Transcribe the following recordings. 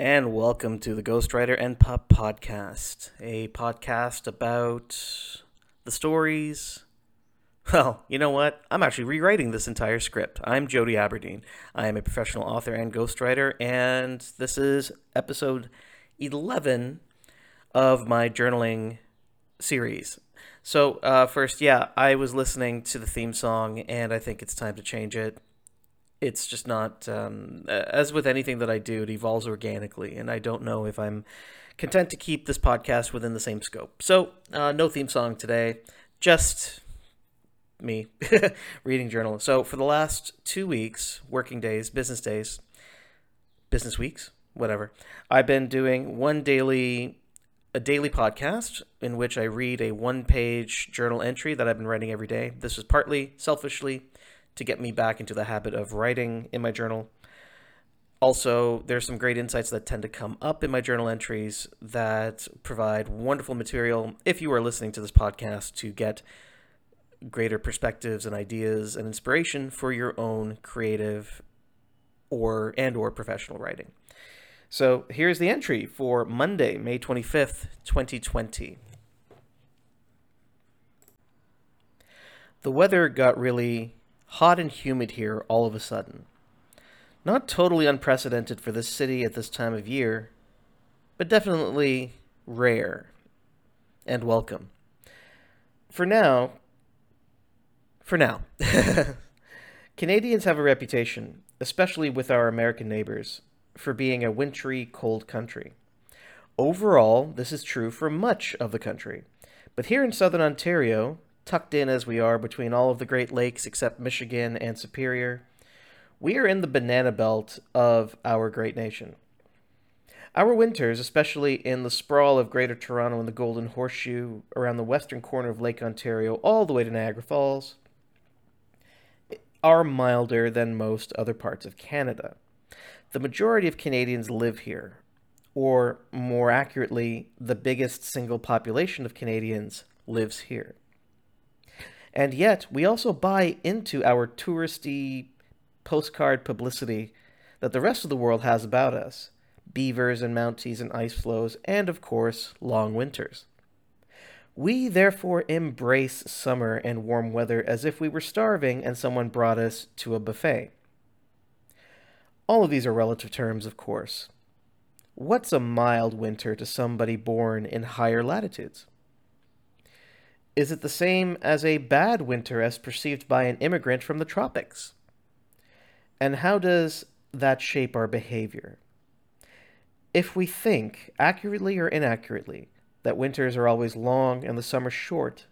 and welcome to the Ghostwriter and Pup podcast, a podcast about the stories. Well, you know what? I'm actually rewriting this entire script. I'm Jody Aberdeen. I am a professional author and ghostwriter, and this is episode 11 of my journaling series. So, uh, first, yeah, I was listening to the theme song, and I think it's time to change it it's just not um, as with anything that I do, it evolves organically, and I don't know if I'm content to keep this podcast within the same scope. So, uh, no theme song today, just me reading journal. So, for the last two weeks, working days, business days, business weeks, whatever, I've been doing one daily a daily podcast in which I read a one page journal entry that I've been writing every day. This is partly selfishly to get me back into the habit of writing in my journal. Also, there's some great insights that tend to come up in my journal entries that provide wonderful material if you are listening to this podcast to get greater perspectives and ideas and inspiration for your own creative or and or professional writing. So, here's the entry for Monday, May 25th, 2020. The weather got really hot and humid here all of a sudden. Not totally unprecedented for this city at this time of year, but definitely rare and welcome. For now, for now, Canadians have a reputation, especially with our American neighbors, for being a wintry, cold country. Overall, this is true for much of the country. But here in southern Ontario, tucked in as we are between all of the Great Lakes except Michigan and Superior, we are in the banana belt of our great nation. Our winters, especially in the sprawl of Greater Toronto and the Golden Horseshoe, around the western corner of Lake Ontario, all the way to Niagara Falls, are milder than most other parts of Canada. The majority of Canadians live here, or more accurately, the biggest single population of Canadians lives here. And yet, we also buy into our touristy postcard publicity that the rest of the world has about us beavers and mounties and ice floes, and of course, long winters. We therefore embrace summer and warm weather as if we were starving and someone brought us to a buffet. All of these are relative terms, of course. What's a mild winter to somebody born in higher latitudes? Is it the same as a bad winter as perceived by an immigrant from the tropics? And how does that shape our behavior? If we think, accurately or inaccurately, that winters are always long and the summers short,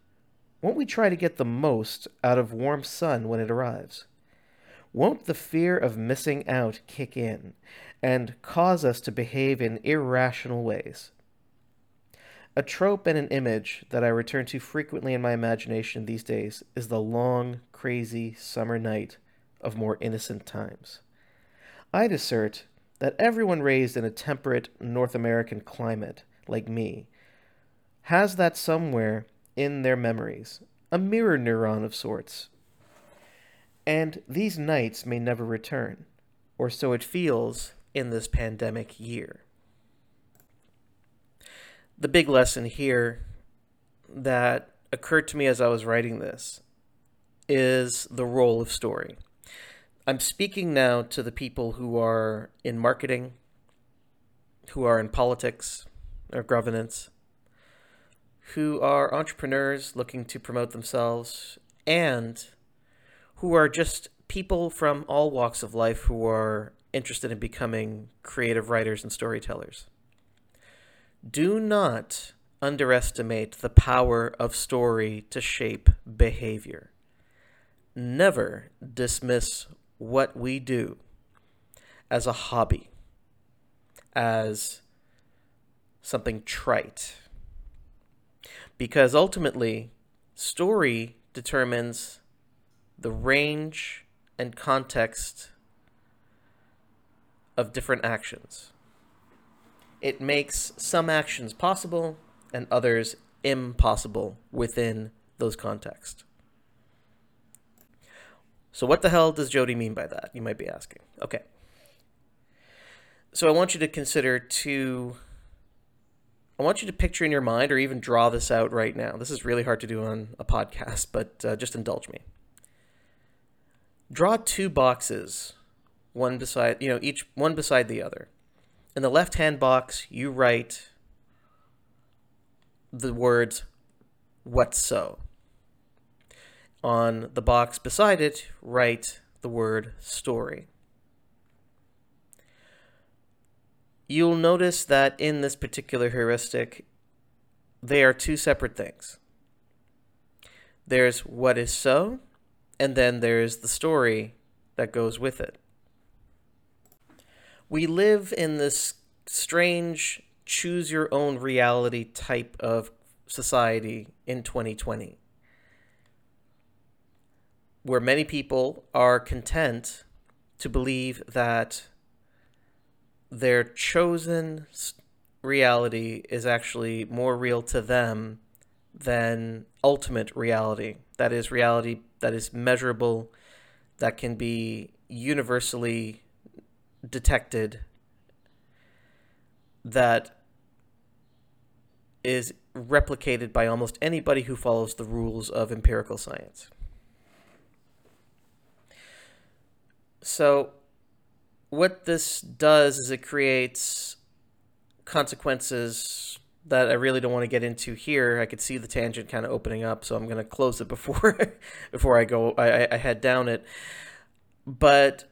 won't we try to get the most out of warm sun when it arrives? Won't the fear of missing out kick in and cause us to behave in irrational ways? A trope and an image that I return to frequently in my imagination these days is the long, crazy summer night of more innocent times. I'd assert that everyone raised in a temperate North American climate, like me, has that somewhere in their memories, a mirror neuron of sorts. And these nights may never return, or so it feels in this pandemic year the big lesson here that occurred to me as I was writing this is the role of story. I'm speaking now to the people who are in marketing, who are in politics or governance, who are entrepreneurs looking to promote themselves, and who are just people from all walks of life who are interested in becoming creative writers and storytellers. Do not underestimate the power of story to shape behavior. Never dismiss what we do as a hobby, as something trite. Because ultimately, story determines the range and context of different actions it makes some actions possible and others impossible within those contexts. So, what the hell does Jody mean by that? You might be asking. Okay. So I want you to consider two. I want you to picture in your mind or even draw this out right now. This is really hard to do on a podcast, but uh, just indulge me. Draw two boxes, one beside, you know, each one beside the other. In the left-hand box, you write the words what so. On the box beside it, write the word story. You'll notice that in this particular heuristic, they are two separate things. There's what is so, and then there's the story that goes with it. We live in this strange choose your own reality type of society in 2020 where many people are content to believe that their chosen reality is actually more real to them than ultimate reality. That is, reality that is measurable, that can be universally detected, that is replicated by almost anybody who follows the rules of empirical science. So, what this does is it creates consequences that I really don't want to get into here. I could see the tangent kind of opening up, so I'm going to close it before before I go I, I head down it. But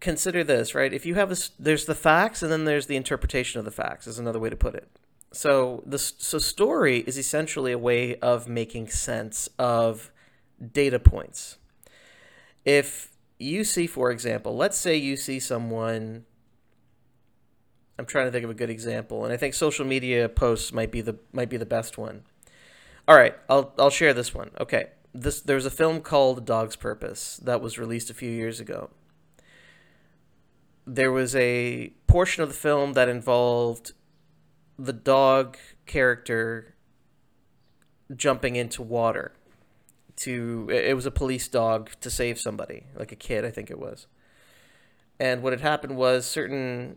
consider this, right? If you have this, there's the facts and then there's the interpretation of the facts is another way to put it. So the so story is essentially a way of making sense of data points. If you see, for example, let's say you see someone. I'm trying to think of a good example, and I think social media posts might be the might be the best one. All right, I'll I'll share this one. Okay, this there's a film called Dog's Purpose that was released a few years ago. There was a portion of the film that involved the dog character jumping into water to it was a police dog to save somebody, like a kid, I think it was. And what had happened was certain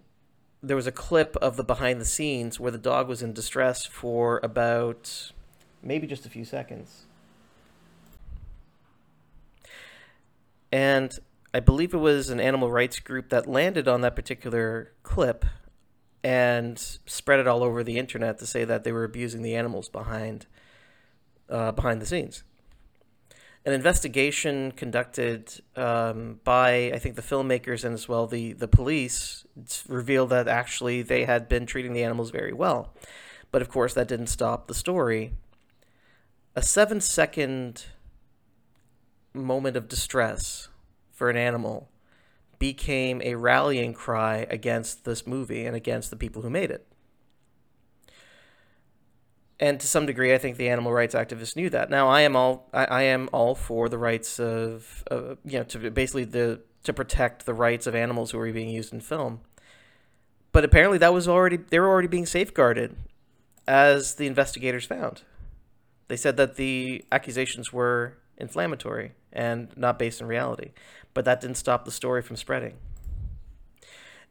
there was a clip of the behind the scenes where the dog was in distress for about maybe just a few seconds. And I believe it was an animal rights group that landed on that particular clip and spread it all over the internet to say that they were abusing the animals behind uh, behind the scenes an investigation conducted um, by I think the filmmakers and as well the the police revealed that actually they had been treating the animals very well, but of course that didn't stop the story. A seven second moment of distress for an animal became a rallying cry against this movie and against the people who made it and to some degree, I think the animal rights activists knew that. Now, I am all I, I am all for the rights of, uh, you know, to basically the to protect the rights of animals who are being used in film. But apparently, that was already they were already being safeguarded, as the investigators found. They said that the accusations were inflammatory and not based in reality, but that didn't stop the story from spreading.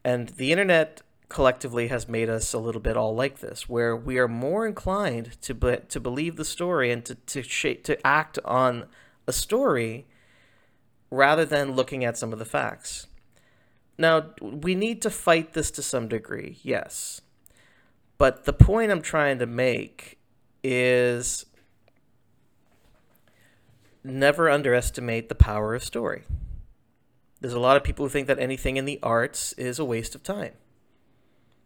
And the internet collectively has made us a little bit all like this, where we are more inclined to be, to believe the story and to to shape, to act on a story rather than looking at some of the facts. Now, we need to fight this to some degree, yes. But the point I'm trying to make is never underestimate the power of story. There's a lot of people who think that anything in the arts is a waste of time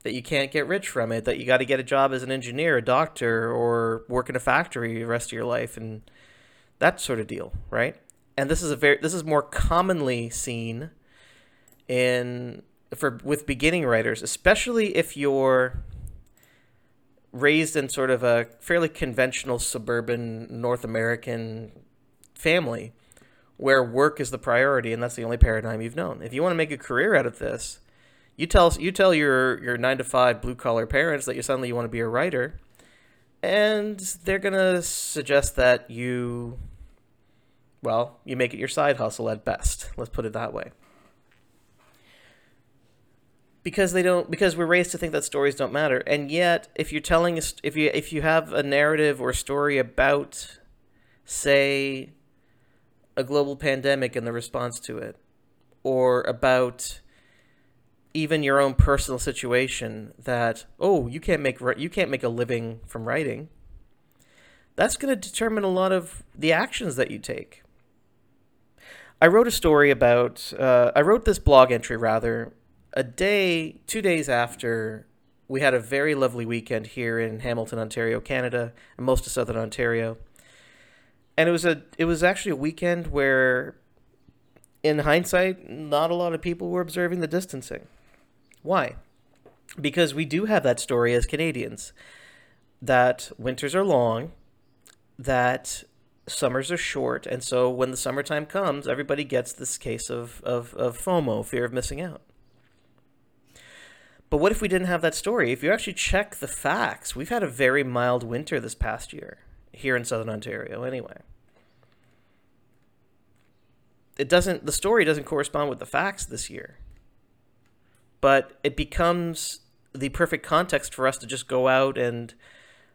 that you can't get rich from it, that you got to get a job as an engineer, a doctor, or work in a factory the rest of your life, and that sort of deal, right? And this is a very this is more commonly seen in for with beginning writers, especially if you're raised in sort of a fairly conventional suburban North American family where work is the priority and that's the only paradigm you've known. If you want to make a career out of this, you tell you tell your your nine to five blue collar parents that you suddenly you want to be a writer, and they're gonna suggest that you, well, you make it your side hustle at best. Let's put it that way. because they don't because we're raised to think that stories don't matter and yet if you're telling if you if you have a narrative or story about say a global pandemic and the response to it or about even your own personal situation that oh you can't make you can't make a living from writing that's going to determine a lot of the actions that you take i wrote a story about uh, i wrote this blog entry rather a day, two days after we had a very lovely weekend here in Hamilton, Ontario, Canada, and most of Southern Ontario. And it was a it was actually a weekend where in hindsight, not a lot of people were observing the distancing. Why? Because we do have that story as Canadians that winters are long, that summers are short, and so when the summertime comes, everybody gets this case of, of, of FOMO, fear of missing out. But what if we didn't have that story? If you actually check the facts, we've had a very mild winter this past year here in southern Ontario anyway. It doesn't the story doesn't correspond with the facts this year. But it becomes the perfect context for us to just go out and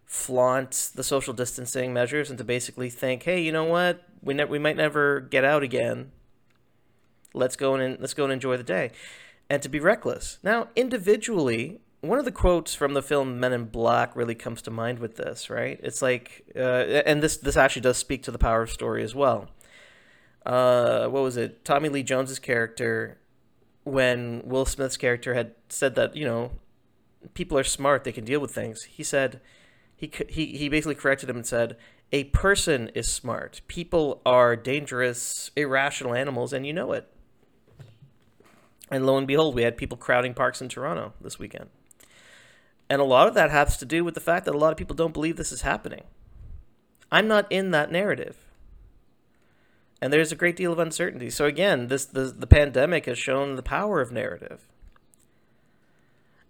flaunt the social distancing measures and to basically think, "Hey, you know what? We ne- we might never get out again. Let's go and let's go and enjoy the day." and to be reckless. Now, individually, one of the quotes from the film Men in Black really comes to mind with this, right? It's like, uh, and this this actually does speak to the power of story as well. Uh, what was it? Tommy Lee Jones's character, when Will Smith's character had said that you know, people are smart, they can deal with things. He said, he he he basically corrected him and said, a person is smart. People are dangerous, irrational animals, and you know it. And lo and behold, we had people crowding parks in Toronto this weekend. And a lot of that has to do with the fact that a lot of people don't believe this is happening. I'm not in that narrative. And there's a great deal of uncertainty. So again, this the, the pandemic has shown the power of narrative.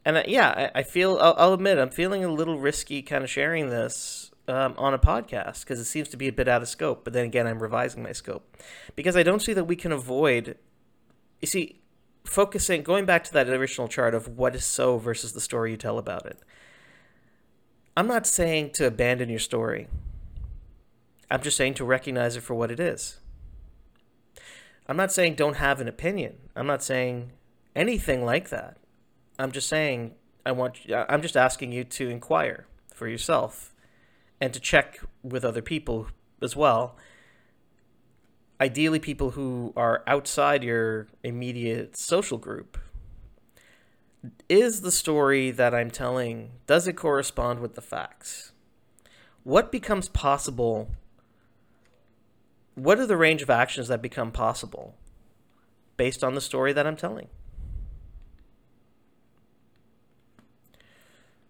And uh, yeah, I, I feel I'll, I'll, admit I'm feeling a little risky kind of sharing this um, on a podcast because it seems to be a bit out of scope. But then again, I'm revising my scope because I don't see that we can avoid. You see, focusing, going back to that original chart of what is so versus the story you tell about it. I'm not saying to abandon your story. I'm just saying to recognize it for what it is. I'm not saying don't have an opinion. I'm not saying anything like that. I'm just saying I want I'm just asking you to inquire for yourself and to check with other people as well ideally people who are outside your immediate social group. Is the story that I'm telling, does it correspond with the facts? What becomes possible? What are the range of actions that become possible based on the story that I'm telling?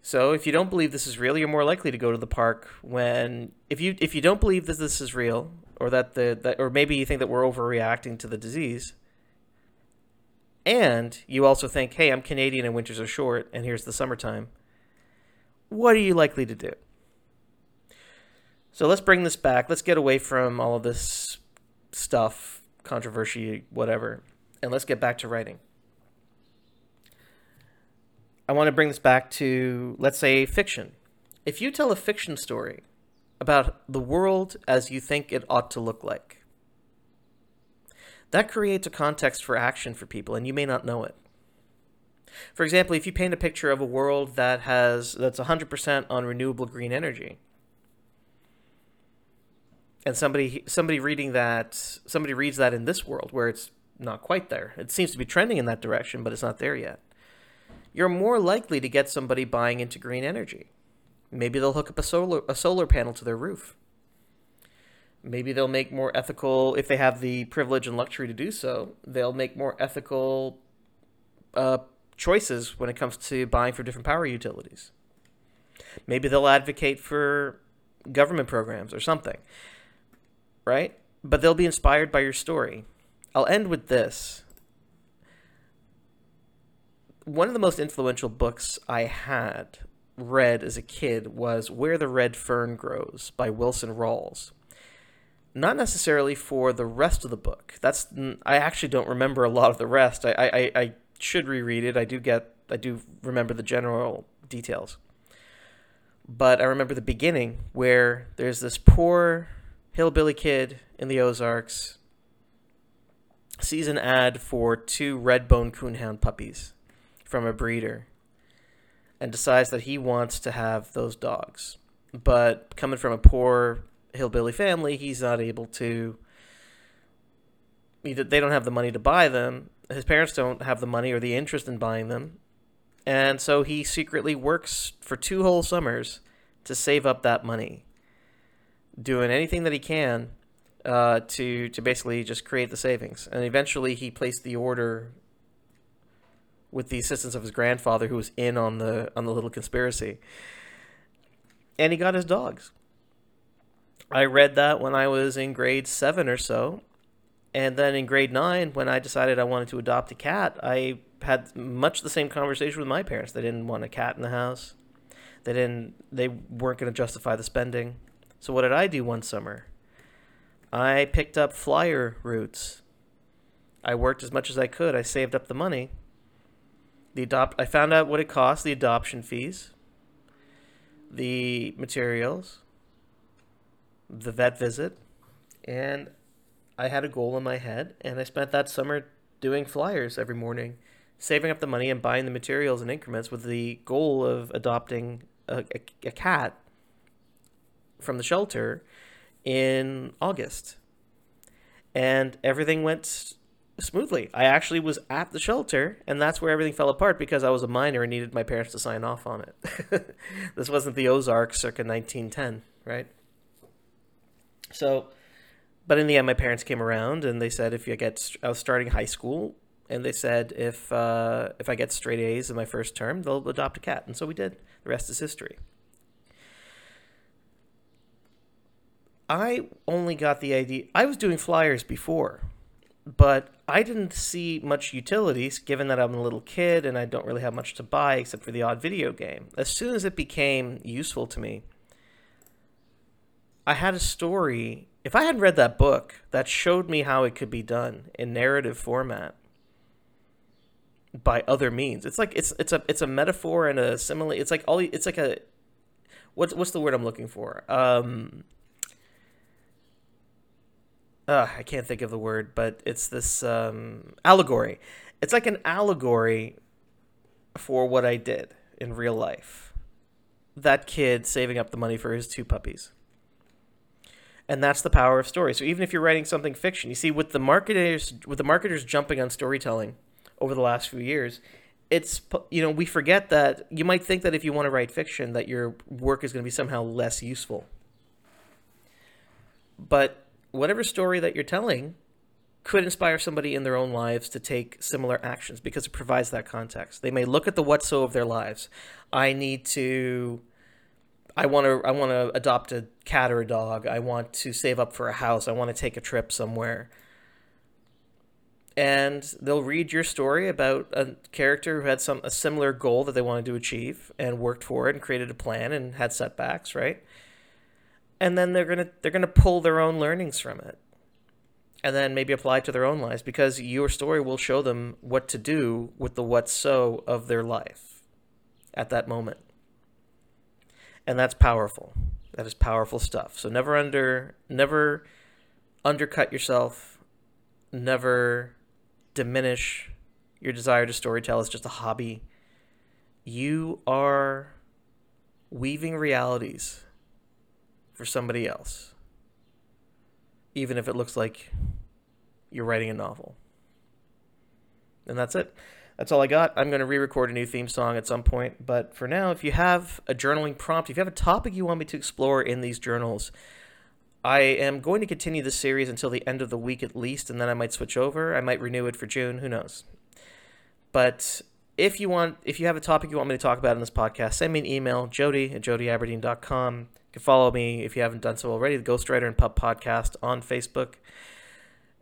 So if you don't believe this is real, you're more likely to go to the park when if you if you don't believe that this is real or that the that or maybe you think that we're overreacting to the disease. And you also think, "Hey, I'm Canadian and winters are short and here's the summertime." What are you likely to do? So let's bring this back. Let's get away from all of this stuff, controversy, whatever, and let's get back to writing. I want to bring this back to, let's say, fiction. If you tell a fiction story about the world as you think it ought to look like, that creates a context for action for people, and you may not know it. For example, if you paint a picture of a world that has that's 100% on renewable green energy, and somebody somebody reading that somebody reads that in this world where it's not quite there. It seems to be trending in that direction, but it's not there yet you're more likely to get somebody buying into green energy. Maybe they'll hook up a solar a solar panel to their roof. Maybe they'll make more ethical if they have the privilege and luxury to do so. They'll make more ethical uh, choices when it comes to buying for different power utilities. Maybe they'll advocate for government programs or something, right? But they'll be inspired by your story. I'll end with this one of the most influential books I had read as a kid was Where the Red Fern Grows by Wilson Rawls. Not necessarily for the rest of the book. That's I actually don't remember a lot of the rest. I I, I should reread it. I do get I do remember the general details. But I remember the beginning where there's this poor hillbilly kid in the Ozarks sees an ad for two red bone coonhound puppies from a breeder and decides that he wants to have those dogs. But coming from a poor hillbilly family, he's not able to. They don't have the money to buy them. His parents don't have the money or the interest in buying them. And so he secretly works for two whole summers to save up that money, doing anything that he can uh, to to basically just create the savings. And eventually, he placed the order with the assistance of his grandfather, who was in on the on the little conspiracy. And he got his dogs. I read that when I was in grade seven or so, and then in grade nine, when I decided I wanted to adopt a cat, I had much the same conversation with my parents. They didn't want a cat in the house. They didn't. They weren't going to justify the spending. So what did I do one summer? I picked up flyer routes. I worked as much as I could. I saved up the money. The adopt I found out what it cost, the adoption fees, the materials, the vet visit, and I had a goal in my head and I spent that summer doing flyers every morning, saving up the money and buying the materials in increments with the goal of adopting a, a, a cat from the shelter in August. And everything went smoothly. I actually was at the shelter, and that's where everything fell apart because I was a minor and needed my parents to sign off on it. this wasn't the Ozarks circa 1910, right? So, but in the end, my parents came around and they said if you get, I was starting high school, and they said if uh, if I get straight A's in my first term, they'll adopt a cat, and so we did. The rest is history. I only got the idea. I was doing flyers before, but I didn't see much utilities given that I'm a little kid and I don't really have much to buy except for the odd video game. As soon as it became useful to me, I had a story. If I hadn't read that book that showed me how it could be done in narrative format by other means, it's like it's it's a it's a metaphor and a simile. It's like all it's like a what's what's the word I'm looking for? Um, uh, I can't think of the word, but it's this um, allegory. It's like an allegory for what I did in real life. That kid saving up the money for his two puppies. And that's the power of story. So even if you're writing something fiction, you see with the marketers with the marketers jumping on storytelling over the last few years, it's you know, we forget that you might think that if you want to write fiction that your work is going to be somehow less useful. But whatever story that you're telling could inspire somebody in their own lives to take similar actions because it provides that context. They may look at the what so of their lives. I need to I want to I want to adopt a cat or a dog. I want to save up for a house. I want to take a trip somewhere. And they'll read your story about a character who had some a similar goal that they wanted to achieve and worked for it and created a plan and had setbacks, right? And then they're gonna they're gonna pull their own learnings from it. And then maybe apply it to their own lives because your story will show them what to do with the what so of their life at that moment. And that's powerful. That is powerful stuff. So never under never undercut yourself. Never diminish your desire to storytell as just a hobby. You are weaving realities for somebody else, even if it looks like you're writing a novel. And that's it. That's all I got. I'm going to re record a new theme song at some point. But for now, if you have a journaling prompt, if you have a topic you want me to explore in these journals, I am going to continue this series until the end of the week at least, and then I might switch over. I might renew it for June. Who knows? But if you want, if you have a topic you want me to talk about in this podcast, send me an email, jody at jodyaberdeen.com. You can follow me if you haven't done so already, the Ghostwriter and Pup Podcast on Facebook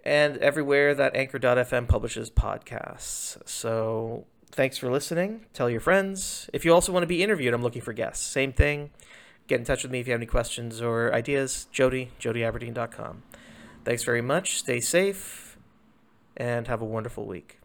and everywhere that Anchor.fm publishes podcasts. So thanks for listening. Tell your friends. If you also want to be interviewed, I'm looking for guests. Same thing. Get in touch with me if you have any questions or ideas. Jody, jodyaberdeen.com. Thanks very much. Stay safe and have a wonderful week.